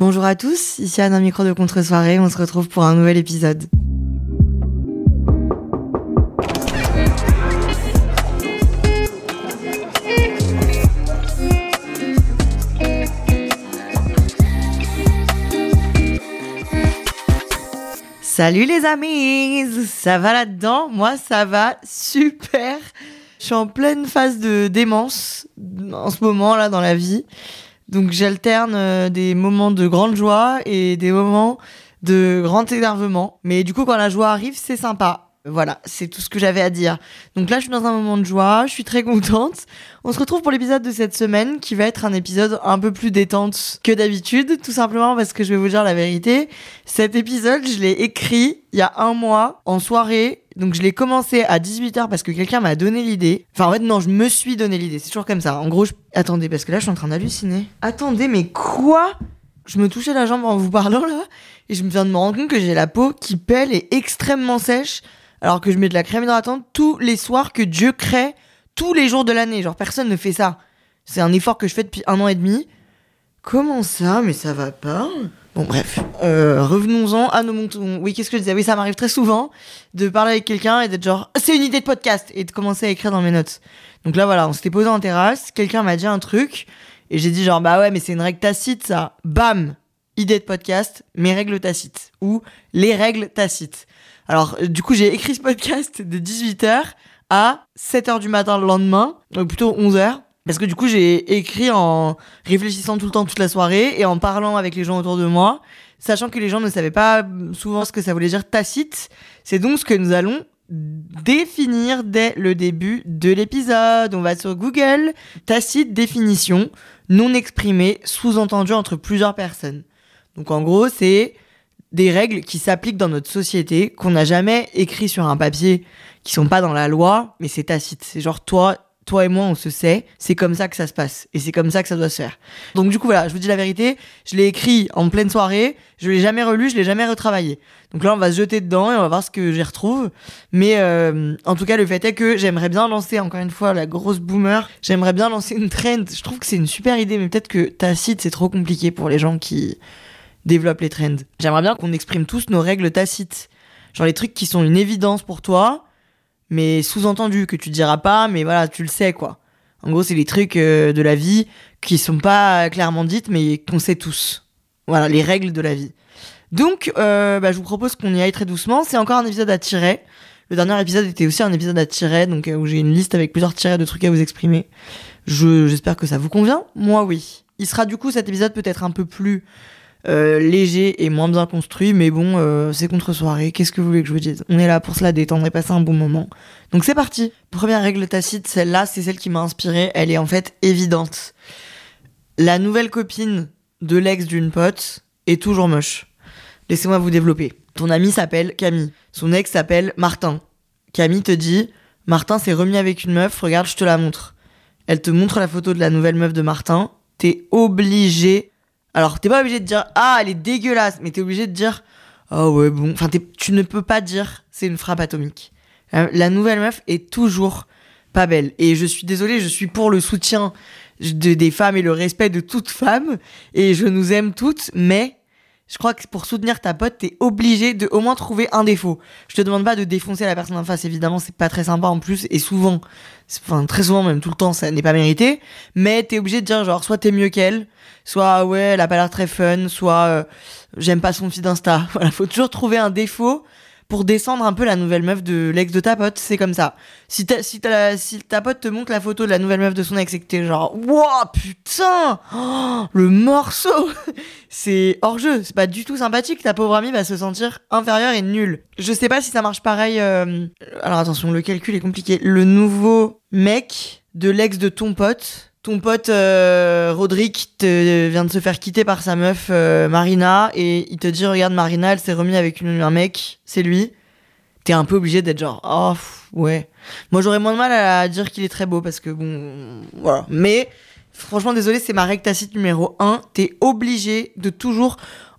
Bonjour à tous, ici Anne, un micro de contre-soirée, on se retrouve pour un nouvel épisode. Salut les amis, ça va là-dedans? Moi ça va super. Je suis en pleine phase de démence en ce moment là dans la vie. Donc j'alterne euh, des moments de grande joie et des moments de grand énervement. Mais du coup quand la joie arrive c'est sympa. Voilà, c'est tout ce que j'avais à dire. Donc là, je suis dans un moment de joie, je suis très contente. On se retrouve pour l'épisode de cette semaine qui va être un épisode un peu plus détente que d'habitude, tout simplement parce que je vais vous dire la vérité. Cet épisode, je l'ai écrit il y a un mois en soirée. Donc je l'ai commencé à 18h parce que quelqu'un m'a donné l'idée. Enfin en fait non, je me suis donné l'idée, c'est toujours comme ça. En gros, je... attendez parce que là je suis en train d'halluciner. Attendez, mais quoi? Je me touchais la jambe en vous parlant là et je me viens de me rendre compte que j'ai la peau qui pèle et extrêmement sèche alors que je mets de la crème hydratante tous les soirs que Dieu crée tous les jours de l'année. Genre personne ne fait ça. C'est un effort que je fais depuis un an et demi. Comment ça? Mais ça va pas Bon bref, euh, revenons-en à nos montons. Oui, qu'est-ce que je disais? Oui, ça m'arrive très souvent de parler avec quelqu'un et d'être genre c'est une idée de podcast et de commencer à écrire dans mes notes. Donc là voilà, on s'était posé en terrasse, quelqu'un m'a dit un truc et j'ai dit genre bah ouais mais c'est une règle tacite ça. Bam, idée de podcast, mes règles tacites ou les règles tacites. Alors du coup j'ai écrit ce podcast de 18h à 7h du matin le lendemain, donc plutôt 11h. Parce que du coup, j'ai écrit en réfléchissant tout le temps, toute la soirée, et en parlant avec les gens autour de moi, sachant que les gens ne savaient pas souvent ce que ça voulait dire tacite. C'est donc ce que nous allons définir dès le début de l'épisode. On va sur Google, tacite définition, non exprimée, sous-entendu entre plusieurs personnes. Donc en gros, c'est des règles qui s'appliquent dans notre société, qu'on n'a jamais écrit sur un papier, qui sont pas dans la loi, mais c'est tacite. C'est genre toi, toi et moi, on se sait, c'est comme ça que ça se passe, et c'est comme ça que ça doit se faire. Donc du coup, voilà, je vous dis la vérité, je l'ai écrit en pleine soirée, je l'ai jamais relu, je l'ai jamais retravaillé. Donc là, on va se jeter dedans et on va voir ce que j'y retrouve. Mais euh, en tout cas, le fait est que j'aimerais bien lancer, encore une fois, la grosse boomer, j'aimerais bien lancer une trend. Je trouve que c'est une super idée, mais peut-être que tacite, c'est trop compliqué pour les gens qui développent les trends. J'aimerais bien qu'on exprime tous nos règles tacites. Genre les trucs qui sont une évidence pour toi, mais sous-entendu, que tu diras pas, mais voilà, tu le sais, quoi. En gros, c'est les trucs euh, de la vie qui sont pas clairement dites, mais qu'on sait tous. Voilà, les règles de la vie. Donc, euh, bah, je vous propose qu'on y aille très doucement. C'est encore un épisode à tirer. Le dernier épisode était aussi un épisode à tirer, donc euh, où j'ai une liste avec plusieurs tirets de trucs à vous exprimer. Je, j'espère que ça vous convient. Moi, oui. Il sera du coup cet épisode peut-être un peu plus euh, léger et moins bien construit, mais bon, euh, c'est contre-soirée. Qu'est-ce que vous voulez que je vous dise? On est là pour se la détendre et passer un bon moment. Donc c'est parti. Première règle tacite, celle-là, c'est celle qui m'a inspirée. Elle est en fait évidente. La nouvelle copine de l'ex d'une pote est toujours moche. Laissez-moi vous développer. Ton ami s'appelle Camille. Son ex s'appelle Martin. Camille te dit Martin s'est remis avec une meuf, regarde, je te la montre. Elle te montre la photo de la nouvelle meuf de Martin. T'es obligé alors, t'es pas obligé de dire ah, elle est dégueulasse, mais t'es obligé de dire ah ouais, bon. Enfin, tu ne peux pas dire c'est une frappe atomique. La, nouvelle meuf est toujours pas belle. Et je suis désolée, je suis pour le soutien de, des femmes et le respect de toute femme. Et je nous aime toutes, mais je crois que pour soutenir ta pote, t'es obligé de au moins trouver un défaut. Je te demande pas de défoncer la personne en face, évidemment, c'est pas très sympa en plus, et souvent, enfin très souvent même tout le temps, ça n'est pas mérité. Mais t'es obligé de dire genre soit t'es mieux qu'elle, soit ouais elle a pas l'air très fun, soit euh, j'aime pas son feed Insta. Voilà, faut toujours trouver un défaut pour descendre un peu la nouvelle meuf de l'ex de ta pote, c'est comme ça. Si ta, si, ta, si ta pote te montre la photo de la nouvelle meuf de son ex et que t'es genre, wow, putain, oh, le morceau, c'est hors jeu, c'est pas du tout sympathique, ta pauvre amie va se sentir inférieure et nulle. Je sais pas si ça marche pareil, euh... alors attention, le calcul est compliqué. Le nouveau mec de l'ex de ton pote ton pote euh, Roderick vient de se faire quitter par sa meuf euh, Marina et il te dit regarde Marina elle s'est remis avec une- un mec c'est lui. T'es un peu obligé d'être genre oh ouais. Moi j'aurais moins de mal à dire qu'il est très beau parce que bon voilà. Mais franchement désolé c'est ma règle tacite numéro 1 t'es obligé de toujours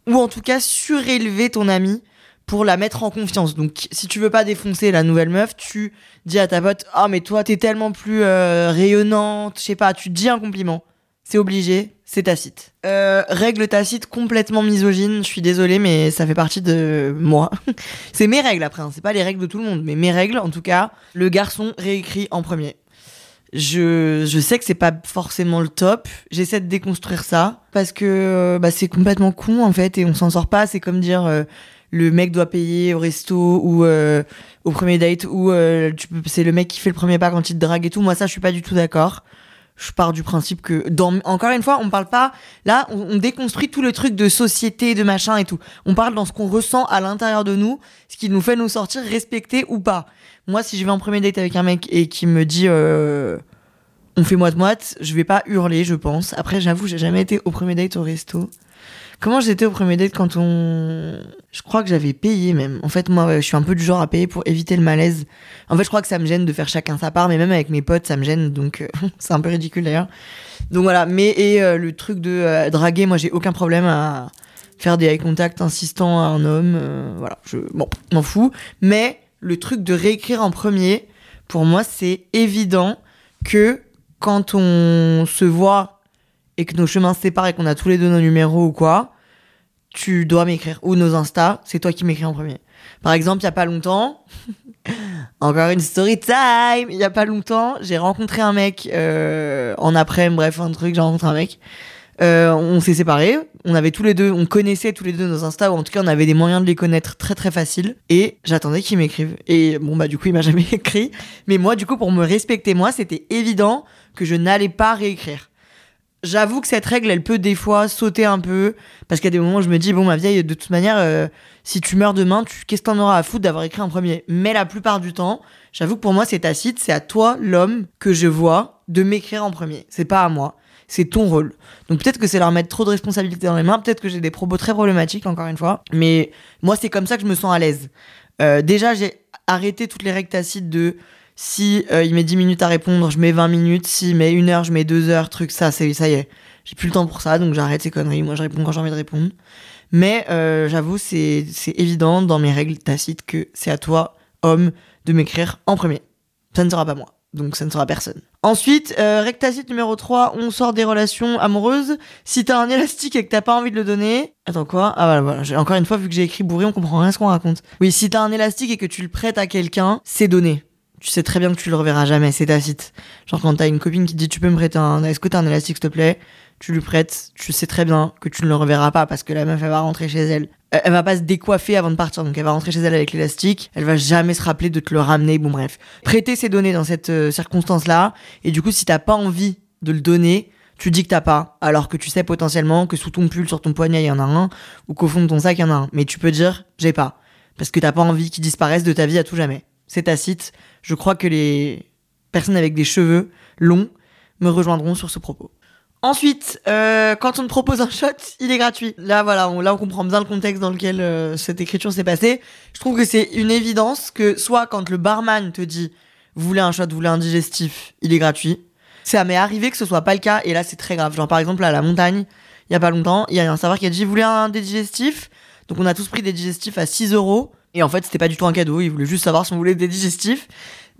ou en tout cas surélever ton ami pour la mettre en confiance. Donc si tu veux pas défoncer la nouvelle meuf tu dis à ta pote ah mais toi t'es tellement plus euh, rayonnante je sais pas tu dis un compliment. C'est obligé c'est tacite. Euh, règle tacite complètement misogyne je suis désolée mais ça fait partie de moi. C'est mes règles après hein, c'est pas les règles de tout le monde mais mes règles en tout cas le garçon réécrit en premier. Je, je sais que c'est pas forcément le top. J'essaie de déconstruire ça parce que bah, c'est complètement con en fait et on s'en sort pas. C'est comme dire euh, le mec doit payer au resto ou euh, au premier date ou euh, c'est le mec qui fait le premier pas quand il te drague et tout. Moi ça je suis pas du tout d'accord. Je pars du principe que dans encore une fois on parle pas là on, on déconstruit tout le truc de société de machin et tout. On parle dans ce qu'on ressent à l'intérieur de nous, ce qui nous fait nous sortir respecter ou pas. Moi si je vais en premier date avec un mec et qui me dit euh, on fait moite-moite, je vais pas hurler, je pense. Après, j'avoue, j'ai jamais été au premier date au resto. Comment j'étais au premier date quand on... Je crois que j'avais payé même. En fait, moi, je suis un peu du genre à payer pour éviter le malaise. En fait, je crois que ça me gêne de faire chacun sa part, mais même avec mes potes, ça me gêne, donc euh, c'est un peu ridicule d'ailleurs. Donc voilà, mais et euh, le truc de euh, draguer, moi, j'ai aucun problème à faire des eye contact insistants à un homme. voilà, je bon, m'en fous. Mais le truc de réécrire en premier, pour moi, c'est évident que quand on se voit et que nos chemins se séparent et qu'on a tous les deux nos numéros ou quoi, tu dois m'écrire. Ou nos Insta, c'est toi qui m'écris en premier. Par exemple, il y a pas longtemps, encore une story time, il y a pas longtemps, j'ai rencontré un mec euh, en après, bref, un truc, j'ai rencontré un mec. Euh, on s'est séparés, on avait tous les deux, on connaissait tous les deux nos Insta, ou en tout cas on avait des moyens de les connaître très très facile. Et j'attendais qu'il m'écrive. Et bon bah du coup il m'a jamais écrit. Mais moi du coup pour me respecter moi, c'était évident que je n'allais pas réécrire. J'avoue que cette règle, elle peut des fois sauter un peu, parce qu'il y a des moments où je me dis, bon, ma vieille, de toute manière, euh, si tu meurs demain, tu, qu'est-ce que t'en auras à foutre d'avoir écrit en premier? Mais la plupart du temps, j'avoue que pour moi, c'est tacite, c'est à toi, l'homme, que je vois, de m'écrire en premier. C'est pas à moi, c'est ton rôle. Donc peut-être que c'est leur mettre trop de responsabilités dans les mains, peut-être que j'ai des propos très problématiques, encore une fois, mais moi, c'est comme ça que je me sens à l'aise. Euh, déjà, j'ai arrêté toutes les règles tacites de si euh, il met 10 minutes à répondre, je mets 20 minutes. Si il met une heure, je mets deux heures. Truc, ça, c'est ça y est. J'ai plus le temps pour ça, donc j'arrête ces conneries. Moi, je réponds quand j'ai envie de répondre. Mais euh, j'avoue, c'est c'est évident dans mes règles tacites que c'est à toi, homme, de m'écrire en premier. Ça ne sera pas moi. Donc ça ne sera personne. Ensuite, euh, règle tacite numéro 3, on sort des relations amoureuses. Si t'as un élastique et que t'as pas envie de le donner... Attends quoi? Ah voilà, voilà. Encore une fois, vu que j'ai écrit bourré, on comprend rien ce qu'on raconte. Oui, si t'as un élastique et que tu le prêtes à quelqu'un, c'est donné tu sais très bien que tu le reverras jamais, c'est tacite. Genre quand t'as une copine qui te dit tu peux me prêter un, est-ce que t'as un élastique s'il te plaît, tu lui prêtes, tu sais très bien que tu ne le reverras pas parce que la meuf elle va rentrer chez elle. Elle, va pas se décoiffer avant de partir, donc elle va rentrer chez elle avec l'élastique, elle va jamais se rappeler de te le ramener, bon bref. Prêter ses données dans cette euh, circonstance-là, et du coup si t'as pas envie de le donner, tu dis que t'as pas, alors que tu sais potentiellement que sous ton pull, sur ton poignet, il y en a un, ou qu'au fond de ton sac, il y en a un. Mais tu peux dire, j'ai pas. Parce que t'as pas envie qu'il disparaisse de ta vie à tout jamais. C'est tacite. Je crois que les personnes avec des cheveux longs me rejoindront sur ce propos. Ensuite, euh, quand on te propose un shot, il est gratuit. Là, voilà, on, là, on comprend bien le contexte dans lequel euh, cette écriture s'est passée. Je trouve que c'est une évidence que soit quand le barman te dit vous voulez un shot, vous voulez un digestif, il est gratuit. Ça m'est arrivé que ce soit pas le cas et là c'est très grave. Genre par exemple à la montagne, il y a pas longtemps, il y a un serveur qui a dit vous voulez un digestif Donc on a tous pris des digestifs à 6 euros et en fait c'était pas du tout un cadeau, il voulait juste savoir si on voulait des digestifs.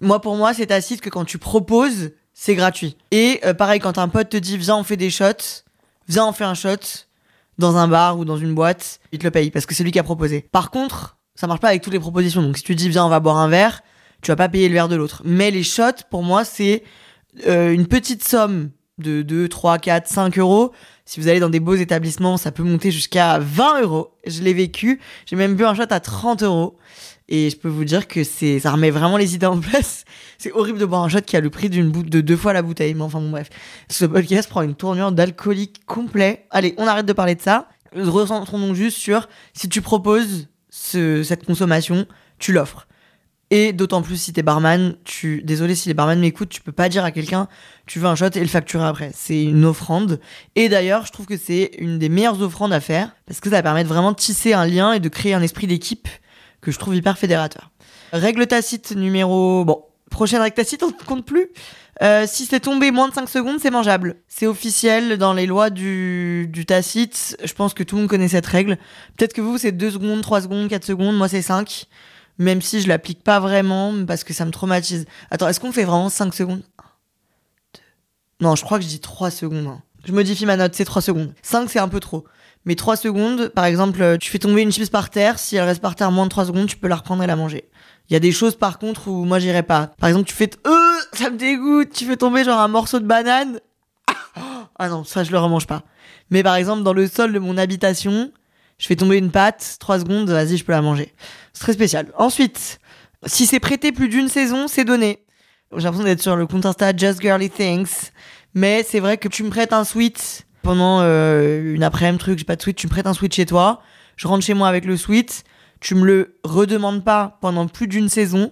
Moi pour moi c'est tacite que quand tu proposes, c'est gratuit. Et euh, pareil quand un pote te dit viens on fait des shots, viens on fait un shot dans un bar ou dans une boîte, il te le paye parce que c'est lui qui a proposé. Par contre, ça marche pas avec toutes les propositions. Donc si tu dis viens on va boire un verre, tu vas pas payer le verre de l'autre. Mais les shots pour moi c'est euh, une petite somme de 2, 3, 4, 5 euros. Si vous allez dans des beaux établissements, ça peut monter jusqu'à 20 euros. Je l'ai vécu. J'ai même bu un shot à 30 euros. Et je peux vous dire que c'est, ça remet vraiment les idées en place. C'est horrible de boire un shot qui a le prix d'une de deux fois la bouteille. Mais enfin bon, bref. Ce podcast prend une tournure d'alcoolique complet. Allez, on arrête de parler de ça. Recentrons donc juste sur si tu proposes ce, cette consommation, tu l'offres. Et d'autant plus si t'es barman, tu, désolé si les barman m'écoutent, tu peux pas dire à quelqu'un, tu veux un shot et le facturer après. C'est une offrande. Et d'ailleurs, je trouve que c'est une des meilleures offrandes à faire parce que ça permet de vraiment tisser un lien et de créer un esprit d'équipe que je trouve hyper fédérateur. Règle tacite numéro, bon, prochaine règle tacite, on compte plus. Euh, si c'est tombé moins de 5 secondes, c'est mangeable. C'est officiel dans les lois du, du tacite. Je pense que tout le monde connaît cette règle. Peut-être que vous, c'est 2 secondes, 3 secondes, 4 secondes. Moi, c'est 5 même si je l'applique pas vraiment parce que ça me traumatise. Attends, est-ce qu'on fait vraiment 5 secondes? Non, je crois que je dis 3 secondes. Hein. Je modifie ma note, c'est 3 secondes. 5, c'est un peu trop. Mais 3 secondes, par exemple, tu fais tomber une chips par terre, si elle reste par terre moins de 3 secondes, tu peux la reprendre et la manger. Il y a des choses par contre où moi j'irai pas. Par exemple, tu fais euh, ça me dégoûte, tu fais tomber genre un morceau de banane. Ah non, ça je le remange pas. Mais par exemple, dans le sol de mon habitation, je fais tomber une pâte, 3 secondes, vas-y, je peux la manger. C'est très spécial. Ensuite, si c'est prêté plus d'une saison, c'est donné. J'ai l'impression d'être sur le compte Insta Just Girly Things. Mais c'est vrai que tu me prêtes un sweat pendant euh, une après-midi, truc, j'ai pas de sweat, tu me prêtes un sweat chez toi. Je rentre chez moi avec le sweat. Tu me le redemandes pas pendant plus d'une saison.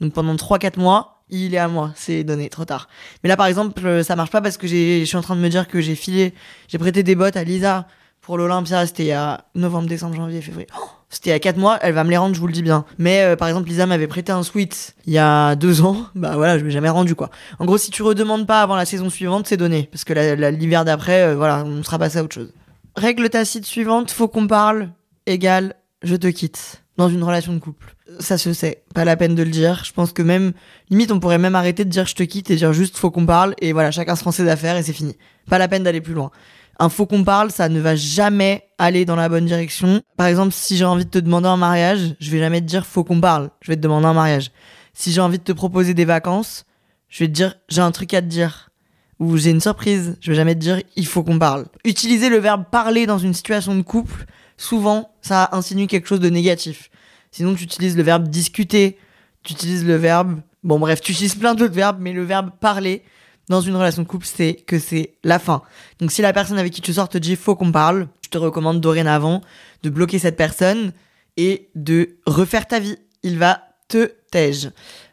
Donc pendant 3-4 mois, il est à moi. C'est donné, trop tard. Mais là, par exemple, ça marche pas parce que je suis en train de me dire que j'ai filé, j'ai prêté des bottes à Lisa pour l'Olympia, c'était il y a novembre, décembre, janvier, février. Oh, c'était il y a 4 mois, elle va me les rendre, je vous le dis bien. Mais euh, par exemple, Lisa m'avait prêté un sweat il y a 2 ans, bah voilà, je l'ai jamais rendu quoi. En gros, si tu redemandes pas avant la saison suivante, c'est donné. Parce que l'hiver d'après, euh, voilà, on sera passé à autre chose. Règle tacite suivante, faut qu'on parle, égale, je te quitte. Dans une relation de couple. Ça se sait, pas la peine de le dire. Je pense que même, limite, on pourrait même arrêter de dire je te quitte et dire juste faut qu'on parle et voilà, chacun se prend ses et c'est fini. Pas la peine d'aller plus loin un faux qu'on parle, ça ne va jamais aller dans la bonne direction. Par exemple, si j'ai envie de te demander un mariage, je vais jamais te dire faut qu'on parle, je vais te demander un mariage. Si j'ai envie de te proposer des vacances, je vais te dire j'ai un truc à te dire ou j'ai une surprise, je vais jamais te dire il faut qu'on parle. Utiliser le verbe parler dans une situation de couple, souvent ça insinue quelque chose de négatif. Sinon tu utilises le verbe discuter, tu utilises le verbe bon bref, tu utilises plein d'autres verbes mais le verbe parler dans une relation de couple, c'est que c'est la fin. Donc si la personne avec qui tu sors te dit faut qu'on parle, je te recommande dorénavant de bloquer cette personne et de refaire ta vie. Il va te tège.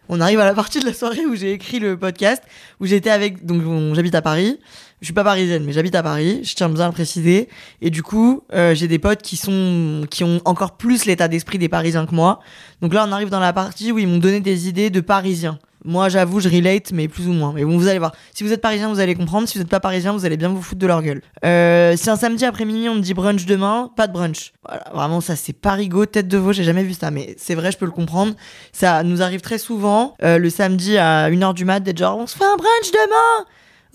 On arrive à la partie de la soirée où j'ai écrit le podcast, où j'étais avec, donc j'habite à Paris. Je suis pas parisienne, mais j'habite à Paris. Je tiens à le préciser. Et du coup, euh, j'ai des potes qui sont, qui ont encore plus l'état d'esprit des Parisiens que moi. Donc là, on arrive dans la partie où ils m'ont donné des idées de Parisiens. Moi, j'avoue, je relate, mais plus ou moins. Mais bon, vous allez voir. Si vous êtes parisien, vous allez comprendre. Si vous n'êtes pas parisien, vous allez bien vous foutre de leur gueule. Euh, si un samedi après-midi, on me dit brunch demain, pas de brunch. Voilà, vraiment, ça, c'est parigo, tête de veau, j'ai jamais vu ça. Mais c'est vrai, je peux le comprendre. Ça nous arrive très souvent, euh, le samedi à 1h du mat, d'être genre, on se fait un brunch demain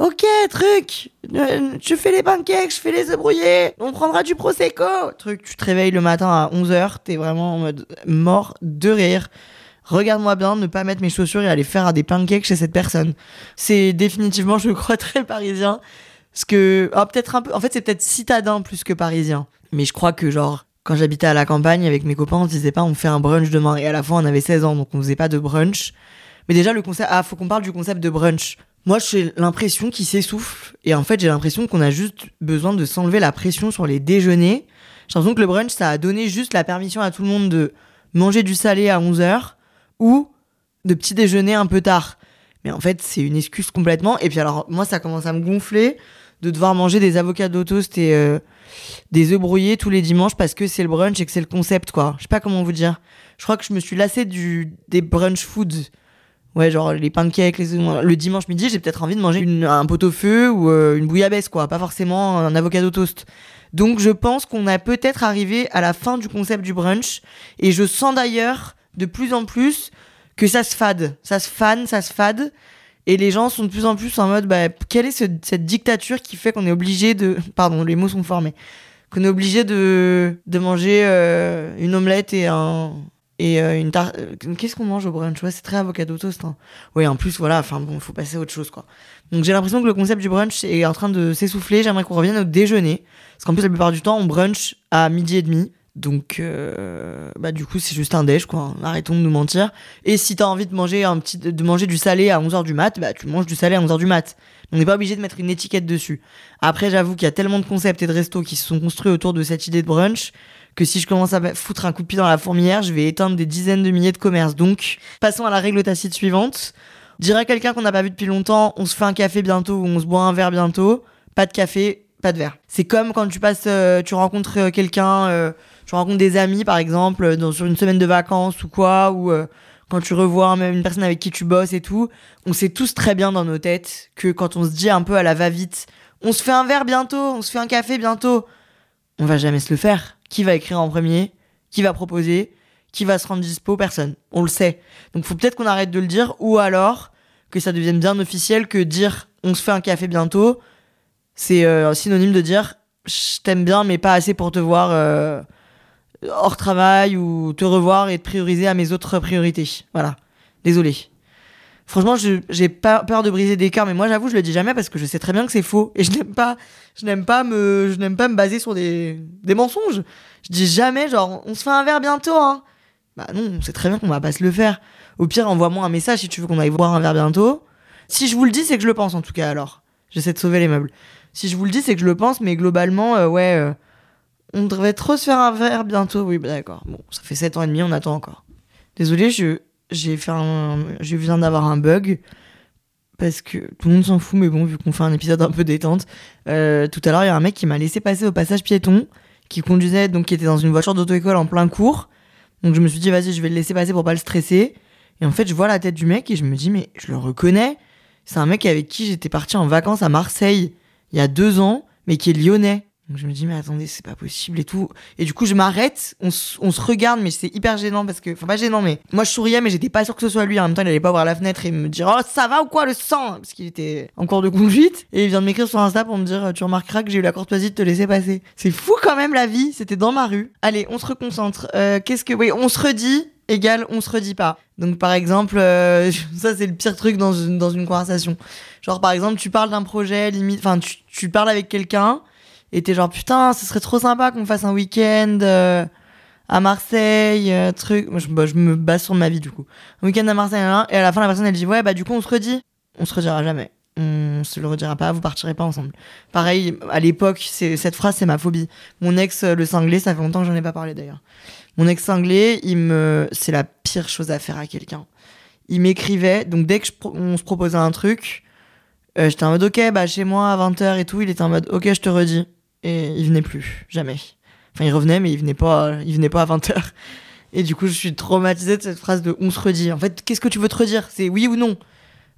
Ok, truc, euh, je fais les pancakes, je fais les œufs brouillés, on prendra du prosecco. Truc, tu te réveilles le matin à 11h, t'es vraiment en mode mort de rire regarde-moi bien, ne pas mettre mes chaussures et aller faire des pancakes chez cette personne. C'est définitivement, je crois, très parisien. Parce que, oh, peut-être un peu, en fait, c'est peut-être citadin plus que parisien. Mais je crois que, genre, quand j'habitais à la campagne avec mes copains, on se disait pas, on fait un brunch demain. Et à la fois, on avait 16 ans, donc on faisait pas de brunch. Mais déjà, le concept, ah, faut qu'on parle du concept de brunch. Moi, j'ai l'impression qu'il s'essouffle. Et en fait, j'ai l'impression qu'on a juste besoin de s'enlever la pression sur les déjeuners. J'ai l'impression que le brunch, ça a donné juste la permission à tout le monde de manger du salé à 11h ou de petit déjeuner un peu tard. Mais en fait, c'est une excuse complètement. Et puis alors, moi, ça commence à me gonfler de devoir manger des avocats toast et euh, des œufs brouillés tous les dimanches parce que c'est le brunch et que c'est le concept, quoi. Je sais pas comment vous dire. Je crois que je me suis lassé du, des brunch foods. Ouais, genre les pancakes, les œufs. Le dimanche midi, j'ai peut-être envie de manger un pot-au-feu ou euh, une bouillabaisse, quoi. Pas forcément un avocado toast. Donc je pense qu'on a peut-être arrivé à la fin du concept du brunch. Et je sens d'ailleurs de plus en plus que ça se fade. Ça se fan, ça se fade. Et les gens sont de plus en plus en mode, bah, quelle est cette dictature qui fait qu'on est obligé de. Pardon, les mots sont formés. Qu'on est obligé de, de manger euh, une omelette et un. Et euh, une tarte. Euh, qu'est-ce qu'on mange au brunch? C'est très avocado toast. Hein. Oui, en plus, voilà, enfin bon, il faut passer à autre chose, quoi. Donc j'ai l'impression que le concept du brunch est en train de s'essouffler. J'aimerais qu'on revienne au déjeuner. Parce qu'en plus, la plupart du temps, on brunch à midi et demi. Donc, euh, bah, du coup, c'est juste un déj, quoi. Arrêtons de nous mentir. Et si t'as envie de manger un petit, de manger du salé à 11h du mat, bah, tu manges du salé à 11h du mat. On n'est pas obligé de mettre une étiquette dessus. Après, j'avoue qu'il y a tellement de concepts et de restos qui se sont construits autour de cette idée de brunch que si je commence à foutre un coup de pied dans la fourmilière, je vais éteindre des dizaines de milliers de commerces. Donc, passons à la règle tacite suivante. Dire à quelqu'un qu'on n'a pas vu depuis longtemps, on se fait un café bientôt ou on se boit un verre bientôt, pas de café, pas de verre. C'est comme quand tu passes, euh, tu rencontres euh, quelqu'un, euh, tu rencontres des amis par exemple, dans, sur une semaine de vacances ou quoi, ou quand tu revois même une personne avec qui tu bosses et tout. On sait tous très bien dans nos têtes que quand on se dit un peu à la va-vite, on se fait un verre bientôt, on se fait un café bientôt, on va jamais se le faire. Qui va écrire en premier? Qui va proposer? Qui va se rendre dispo? Personne. On le sait. Donc faut peut-être qu'on arrête de le dire ou alors que ça devienne bien officiel que dire on se fait un café bientôt, c'est euh, synonyme de dire je t'aime bien mais pas assez pour te voir euh, hors travail ou te revoir et te prioriser à mes autres priorités. Voilà. Désolé. Franchement, j'ai pas peur de briser des cœurs, mais moi j'avoue, je le dis jamais parce que je sais très bien que c'est faux et je n'aime pas, je n'aime pas me, je n'aime pas me baser sur des, des mensonges. Je dis jamais genre on se fait un verre bientôt, hein. Bah non, on sait très bien qu'on va pas se le faire. Au pire, envoie-moi un message si tu veux qu'on aille boire un verre bientôt. Si je vous le dis, c'est que je le pense en tout cas alors. J'essaie de sauver les meubles. Si je vous le dis, c'est que je le pense, mais globalement, euh, ouais, euh, on devrait trop se faire un verre bientôt. Oui, bah, d'accord. Bon, ça fait 7 ans et demi, on attend encore. Désolé, je, j'ai fait un, je viens d'avoir un bug parce que tout le monde s'en fout, mais bon, vu qu'on fait un épisode un peu détente, euh, tout à l'heure, il y a un mec qui m'a laissé passer au passage piéton, qui conduisait, donc qui était dans une voiture d'auto-école en plein cours. Donc je me suis dit, vas-y, je vais le laisser passer pour pas le stresser. Et en fait, je vois la tête du mec et je me dis, mais je le reconnais. C'est un mec avec qui j'étais parti en vacances à Marseille il y a deux ans, mais qui est lyonnais. Donc je me dis mais attendez c'est pas possible et tout. Et du coup je m'arrête. On, on, se regarde mais c'est hyper gênant parce que enfin pas gênant mais moi je souriais mais j'étais pas sûr que ce soit lui. En même temps il allait pas voir la fenêtre et me dire oh ça va ou quoi le sang? Parce qu'il était en cours de conduite. Et il vient de m'écrire sur Insta pour me dire tu remarqueras que j'ai eu la courtoisie de te laisser passer. C'est fou quand même la vie. C'était dans ma rue. Allez on se reconcentre. Euh, qu'est-ce que oui on se redit égal on se redit pas. Donc par exemple euh, ça c'est le pire truc dans une, dans une conversation. Genre par exemple tu parles d'un projet limite enfin tu, tu parles avec quelqu'un et t'es genre, putain, ce serait trop sympa qu'on fasse un week-end euh, à Marseille, euh, truc. Je, bah, je, me base sur ma vie, du coup. Un week-end à Marseille, et à la fin, la personne, elle dit, ouais, bah, du coup, on se redit. On se redira jamais. On se le redira pas, vous partirez pas ensemble. Pareil, à l'époque, cette phrase, c'est ma phobie. Mon ex, le cinglé, ça fait longtemps que j'en ai pas parlé d'ailleurs. Mon ex cinglé, il me, c'est la pire chose à faire à quelqu'un. Il m'écrivait, donc dès que je, on se proposait un truc, euh, j'étais en mode ok, bah chez moi à 20h et tout, il était en mode ok, je te redis et il venait plus, jamais. Enfin, il revenait, mais il venait pas, il venait pas à 20h. Et du coup, je suis traumatisée de cette phrase de on se redit. En fait, qu'est-ce que tu veux te redire? C'est oui ou non?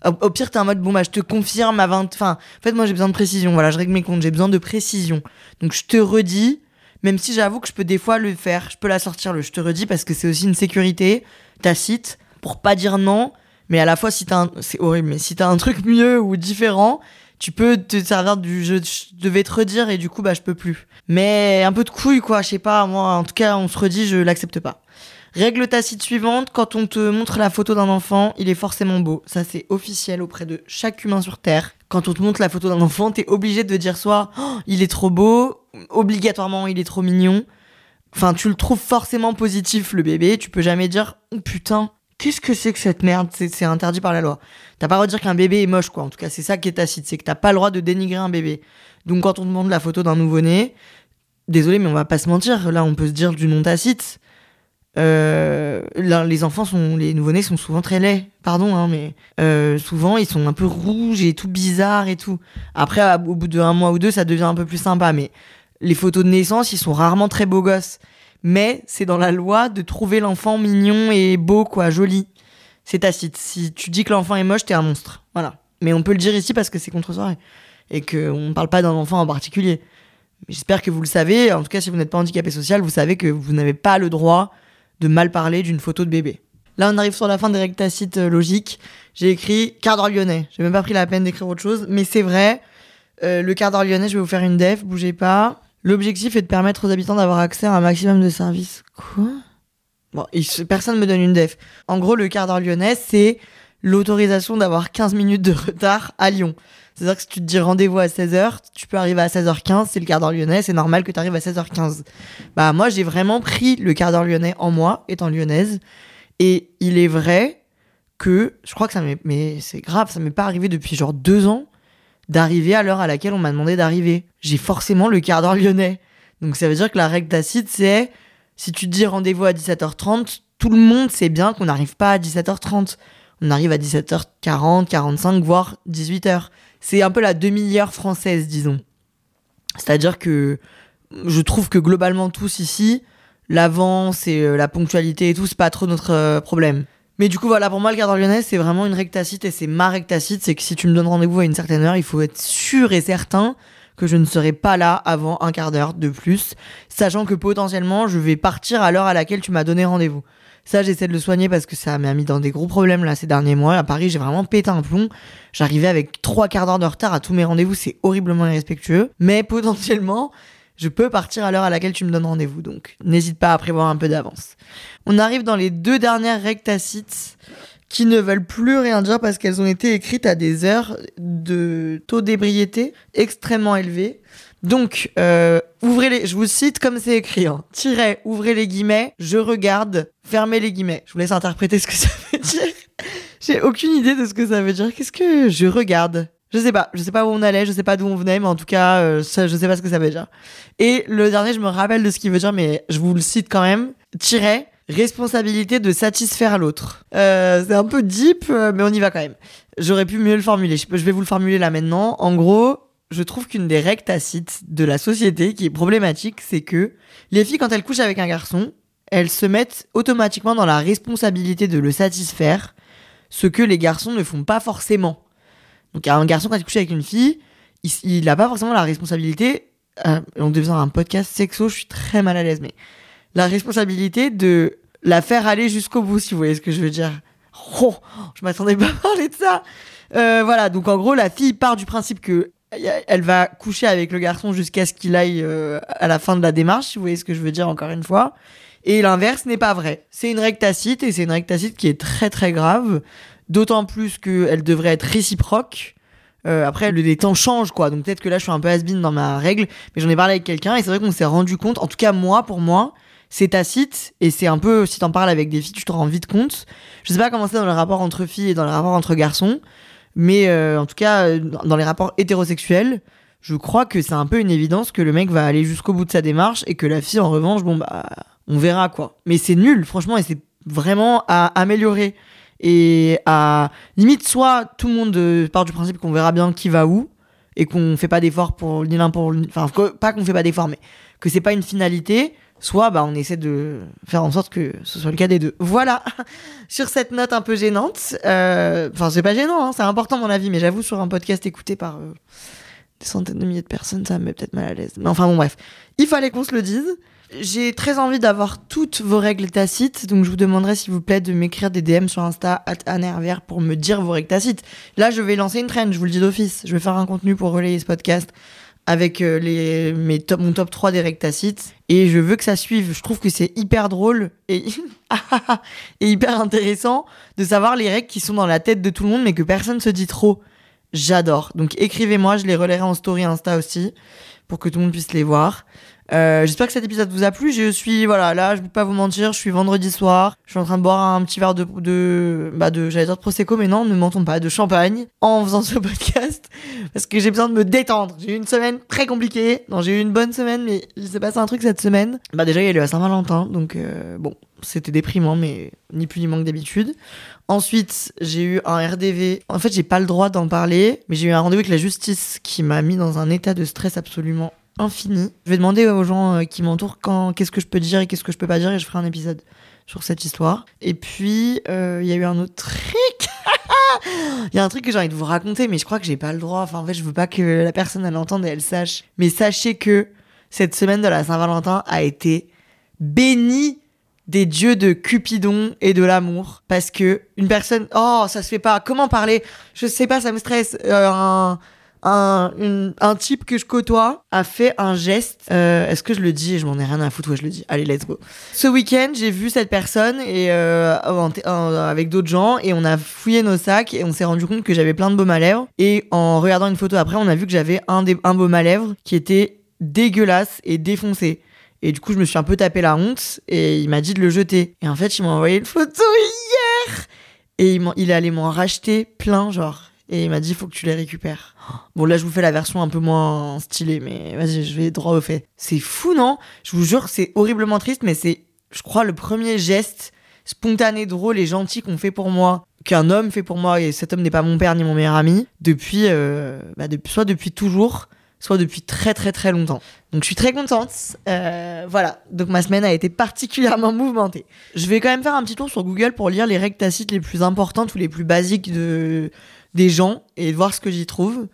Au, pire, t'es en mode bon, bah, je te confirme à 20. Enfin, en fait, moi, j'ai besoin de précision. Voilà, je règle mes comptes, j'ai besoin de précision. Donc, je te redis, même si j'avoue que je peux des fois le faire, je peux la sortir le je te redis parce que c'est aussi une sécurité tacite pour pas dire non. Mais à la fois, si t'as un, c'est horrible, mais si t'as un truc mieux ou différent, tu peux te servir du jeu, je devais te redire et du coup, bah, je peux plus. Mais un peu de couille, quoi, je sais pas, moi, en tout cas, on se redit, je l'accepte pas. Règle tacite suivante, quand on te montre la photo d'un enfant, il est forcément beau. Ça, c'est officiel auprès de chaque humain sur Terre. Quand on te montre la photo d'un enfant, t'es obligé de dire soit oh, il est trop beau, obligatoirement il est trop mignon. Enfin, tu le trouves forcément positif, le bébé. Tu peux jamais dire oh, putain, qu'est-ce que c'est que cette merde? C'est interdit par la loi. T'as pas le droit de dire qu'un bébé est moche, quoi. En tout cas, c'est ça qui est tacite, c'est que t'as pas le droit de dénigrer un bébé. Donc, quand on demande la photo d'un nouveau-né, désolé, mais on va pas se mentir. Là, on peut se dire du nom tacite. Euh, les enfants sont, les nouveau-nés sont souvent très laids. Pardon, hein, mais euh, souvent ils sont un peu rouges et tout bizarre et tout. Après, au bout d'un mois ou deux, ça devient un peu plus sympa. Mais les photos de naissance, ils sont rarement très beaux gosses mais c'est dans la loi de trouver l'enfant mignon et beau, quoi, joli. C'est tacite. Si tu dis que l'enfant est moche, t'es un monstre. Voilà. Mais on peut le dire ici parce que c'est contre soirée. Et qu'on ne parle pas d'un enfant en particulier. J'espère que vous le savez. En tout cas, si vous n'êtes pas handicapé social, vous savez que vous n'avez pas le droit de mal parler d'une photo de bébé. Là, on arrive sur la fin des règles tacites euh, logiques. J'ai écrit quart d'heure lyonnais. J'ai même pas pris la peine d'écrire autre chose, mais c'est vrai. Euh, le quart d'heure lyonnais, je vais vous faire une def, bougez pas. L'objectif est de permettre aux habitants d'avoir accès à un maximum de services. Quoi? Bon, personne me donne une def. En gros, le quart d'heure lyonnais, c'est l'autorisation d'avoir 15 minutes de retard à Lyon. C'est-à-dire que si tu te dis rendez-vous à 16h, tu peux arriver à 16h15, c'est le quart d'heure lyonnais, c'est normal que tu arrives à 16h15. Bah moi j'ai vraiment pris le quart d'heure lyonnais en moi, étant lyonnaise, et il est vrai que, je crois que ça m'est, mais c'est grave, ça m'est pas arrivé depuis genre deux ans, d'arriver à l'heure à laquelle on m'a demandé d'arriver. J'ai forcément le quart d'heure lyonnais. Donc ça veut dire que la règle tacite, c'est si tu dis rendez-vous à 17h30, tout le monde sait bien qu'on n'arrive pas à 17h30. On arrive à 17h40, 45, voire 18h. C'est un peu la demi-heure française, disons. C'est-à-dire que je trouve que globalement tous ici, l'avance et euh, la ponctualité et tout, c'est pas trop notre euh, problème. Mais du coup, voilà, pour moi, le quart d'heure lyonnais, c'est vraiment une rectacite et c'est ma rectacite. C'est que si tu me donnes rendez-vous à une certaine heure, il faut être sûr et certain que je ne serai pas là avant un quart d'heure de plus, sachant que potentiellement, je vais partir à l'heure à laquelle tu m'as donné rendez-vous. Ça, j'essaie de le soigner parce que ça m'a mis dans des gros problèmes là ces derniers mois. À Paris, j'ai vraiment pété un plomb. J'arrivais avec trois quarts d'heure de retard à tous mes rendez-vous. C'est horriblement irrespectueux. Mais potentiellement, je peux partir à l'heure à laquelle tu me donnes rendez-vous. Donc, n'hésite pas à prévoir un peu d'avance. On arrive dans les deux dernières rectacites qui ne veulent plus rien dire parce qu'elles ont été écrites à des heures de taux d'ébriété extrêmement élevés. Donc, euh, ouvrez les, je vous cite comme c'est écrit, hein. Ouvrez les guillemets, je regarde, fermez les guillemets. Je vous laisse interpréter ce que ça veut dire. J'ai aucune idée de ce que ça veut dire. Qu'est-ce que je regarde? Je sais pas. Je sais pas où on allait, je sais pas d'où on venait, mais en tout cas, euh, je sais pas ce que ça veut dire. Et le dernier, je me rappelle de ce qu'il veut dire, mais je vous le cite quand même. Tirez, responsabilité de satisfaire l'autre. Euh, c'est un peu deep, euh, mais on y va quand même. J'aurais pu mieux le formuler. Je vais vous le formuler là maintenant. En gros, je trouve qu'une des règles tacites de la société qui est problématique, c'est que les filles, quand elles couchent avec un garçon, elles se mettent automatiquement dans la responsabilité de le satisfaire, ce que les garçons ne font pas forcément. Donc un garçon, quand il couche avec une fille, il n'a pas forcément la responsabilité, euh, on devient un podcast sexo, je suis très mal à l'aise, mais la responsabilité de la faire aller jusqu'au bout, si vous voyez ce que je veux dire. Oh, je m'attendais pas à parler de ça. Euh, voilà, donc en gros, la fille part du principe que elle va coucher avec le garçon jusqu'à ce qu'il aille euh, à la fin de la démarche, si vous voyez ce que je veux dire encore une fois. Et l'inverse n'est pas vrai. C'est une rectacite et c'est une rectacite qui est très très grave, d'autant plus qu'elle devrait être réciproque. Euh, après, le, les temps changent, quoi. Donc peut-être que là, je suis un peu has dans ma règle, mais j'en ai parlé avec quelqu'un et c'est vrai qu'on s'est rendu compte, en tout cas moi, pour moi, c'est tacite et c'est un peu, si t'en parles avec des filles, tu te rends vite compte. Je sais pas comment c'est dans le rapport entre filles et dans le rapport entre garçons, mais euh, en tout cas, euh, dans les rapports hétérosexuels, je crois que c'est un peu une évidence que le mec va aller jusqu'au bout de sa démarche et que la fille, en revanche, bon, bah, on verra quoi. Mais c'est nul, franchement, et c'est vraiment à améliorer. Et à limite, soit tout le monde euh, part du principe qu'on verra bien qui va où et qu'on fait pas d'efforts pour ni l'un pour enfin pas qu'on fait pas d'efforts mais que c'est pas une finalité soit bah on essaie de faire en sorte que ce soit le cas des deux. Voilà. sur cette note un peu gênante, euh, enfin c'est pas gênant, hein, c'est important mon avis, mais j'avoue sur un podcast écouté par euh, des centaines de milliers de personnes, ça me met peut-être mal à l'aise. Mais enfin bon bref, il fallait qu'on se le dise. J'ai très envie d'avoir toutes vos règles tacites, donc je vous demanderai s'il vous plaît de m'écrire des DM sur Insta @anervr pour me dire vos règles tacites. Là, je vais lancer une trend, je vous le dis d'office. Je vais faire un contenu pour relayer ce podcast avec euh, mes top, mon top 3 des rectacites. Et je veux que ça suive. Je trouve que c'est hyper drôle et, et hyper intéressant de savoir les règles qui sont dans la tête de tout le monde, mais que personne se dit trop. J'adore. Donc écrivez-moi, je les relayerai en story Insta aussi, pour que tout le monde puisse les voir. Euh, J'espère que cet épisode vous a plu. Je suis, voilà, là, je peux pas vous mentir, je suis vendredi soir. Je suis en train de boire un petit verre de, de, bah, de, j'allais dire de prosecco, mais non, ne mentons pas, de champagne en faisant ce podcast. Parce que j'ai besoin de me détendre. J'ai eu une semaine très compliquée. Non, j'ai eu une bonne semaine, mais il s'est passé un truc cette semaine. Bah, déjà, il y a eu à Saint-Valentin. Donc, euh, bon, c'était déprimant, mais ni plus ni moins que d'habitude. Ensuite, j'ai eu un RDV. En fait, j'ai pas le droit d'en parler, mais j'ai eu un rendez-vous avec la justice qui m'a mis dans un état de stress absolument infini. Je vais demander aux gens euh, qui m'entourent quand qu'est-ce que je peux dire et qu'est-ce que je peux pas dire et je ferai un épisode sur cette histoire. Et puis euh, il y a eu un autre truc. Il y a un truc que j'ai envie de vous raconter, mais je crois que j'ai pas le droit. Enfin, en fait, je veux pas que la personne elle entende et elle sache. Mais sachez que cette semaine de la Saint-Valentin a été bénie des dieux de Cupidon et de l'amour parce que une personne oh ça se fait pas comment parler? Je sais pas ça me stresse euh, un un, un type que je côtoie a fait un geste. Euh, Est-ce que je le dis? Je m'en ai rien à foutre. Ouais, je le dis. Allez, let's go. Ce week-end, j'ai vu cette personne et euh, avec d'autres gens et on a fouillé nos sacs et on s'est rendu compte que j'avais plein de baumes à lèvres. Et en regardant une photo après, on a vu que j'avais un, des, un baume à lèvres qui était dégueulasse et défoncé. Et du coup, je me suis un peu tapé la honte et il m'a dit de le jeter. Et en fait, il m'a envoyé une photo hier et il, il est allé m'en racheter plein, genre. Et il m'a dit, faut que tu les récupères. Bon, là, je vous fais la version un peu moins stylée, mais vas-y, je vais droit au fait. C'est fou, non? Je vous jure, c'est horriblement triste, mais c'est, je crois, le premier geste spontané, drôle et gentil qu'on fait pour moi, qu'un homme fait pour moi, et cet homme n'est pas mon père ni mon meilleur ami, depuis, euh, bah, depuis soit depuis toujours, soit depuis très très très longtemps. Donc je suis très contente. Euh, voilà, donc ma semaine a été particulièrement mouvementée. Je vais quand même faire un petit tour sur Google pour lire les règles tacites les plus importantes ou les plus basiques de des gens et voir ce que j'y trouve.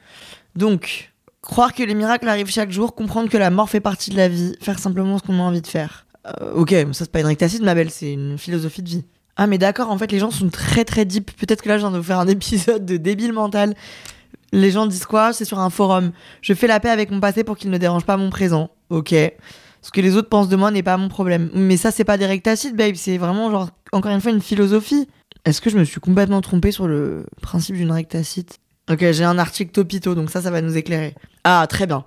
Donc, croire que les miracles arrivent chaque jour, comprendre que la mort fait partie de la vie, faire simplement ce qu'on a envie de faire. Euh, ok, ça c'est pas une règle tacite, ma belle, c'est une philosophie de vie. Ah mais d'accord, en fait les gens sont très très deep. Peut-être que là je viens de vous faire un épisode de débile mental. Les gens disent quoi? C'est sur un forum. Je fais la paix avec mon passé pour qu'il ne dérange pas mon présent. Ok. Ce que les autres pensent de moi n'est pas mon problème. Mais ça, c'est pas des règles tacites, babe. C'est vraiment, genre, encore une fois, une philosophie. Est-ce que je me suis complètement trompée sur le principe d'une règle tacite Ok, j'ai un article topito, donc ça, ça va nous éclairer. Ah, très bien.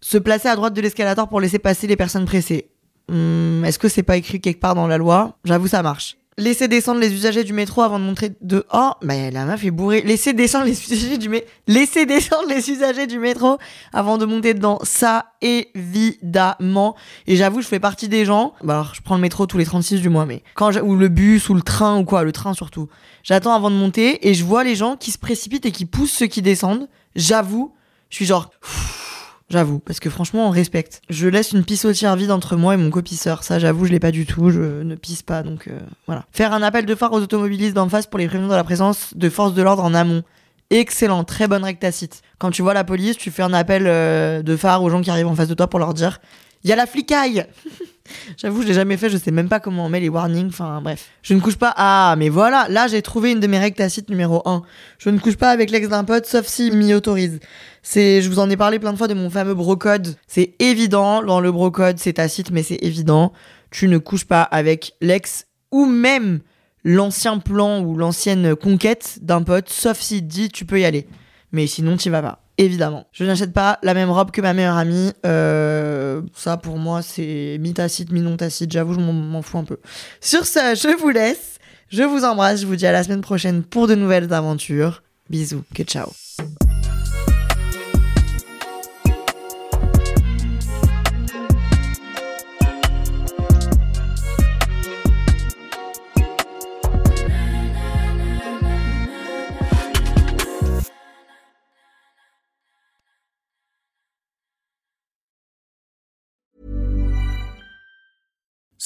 Se placer à droite de l'escalator pour laisser passer les personnes pressées. Hmm, Est-ce que c'est pas écrit quelque part dans la loi? J'avoue, ça marche. Laisser descendre les usagers du métro avant de montrer de oh mais la meuf est bourrée. Laisser descendre les usagers du mé laisser descendre les usagers du métro avant de monter dedans. Ça évidemment. Et j'avoue je fais partie des gens. Bah alors je prends le métro tous les 36 du mois mais quand ou le bus ou le train ou quoi le train surtout. J'attends avant de monter et je vois les gens qui se précipitent et qui poussent ceux qui descendent. J'avoue je suis genre J'avoue, parce que franchement, on respecte. Je laisse une pissotière vide entre moi et mon copisseur. Ça, j'avoue, je l'ai pas du tout. Je ne pisse pas, donc euh, voilà. Faire un appel de phare aux automobilistes d'en face pour les prévenir de la présence de forces de l'ordre en amont. Excellent, très bonne règle tacite. Quand tu vois la police, tu fais un appel euh, de phare aux gens qui arrivent en face de toi pour leur dire il y a la flicaille J'avoue, je l'ai jamais fait, je sais même pas comment on met les warnings, enfin bref. Je ne couche pas. Ah, mais voilà, là j'ai trouvé une de mes règles tacites numéro 1. Je ne couche pas avec l'ex d'un pote sauf s'il m'y autorise. C'est, je vous en ai parlé plein de fois de mon fameux brocode. C'est évident, dans le brocode, c'est tacite, mais c'est évident. Tu ne couches pas avec l'ex ou même l'ancien plan ou l'ancienne conquête d'un pote, sauf s'il dit tu peux y aller. Mais sinon, tu vas pas. Évidemment. Je n'achète pas la même robe que ma meilleure amie. Euh, ça, pour moi, c'est mi-tacite, mi-non tacite. J'avoue, je m'en fous un peu. Sur ce, je vous laisse. Je vous embrasse. Je vous dis à la semaine prochaine pour de nouvelles aventures. Bisous. Que ciao.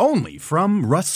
Only from Rust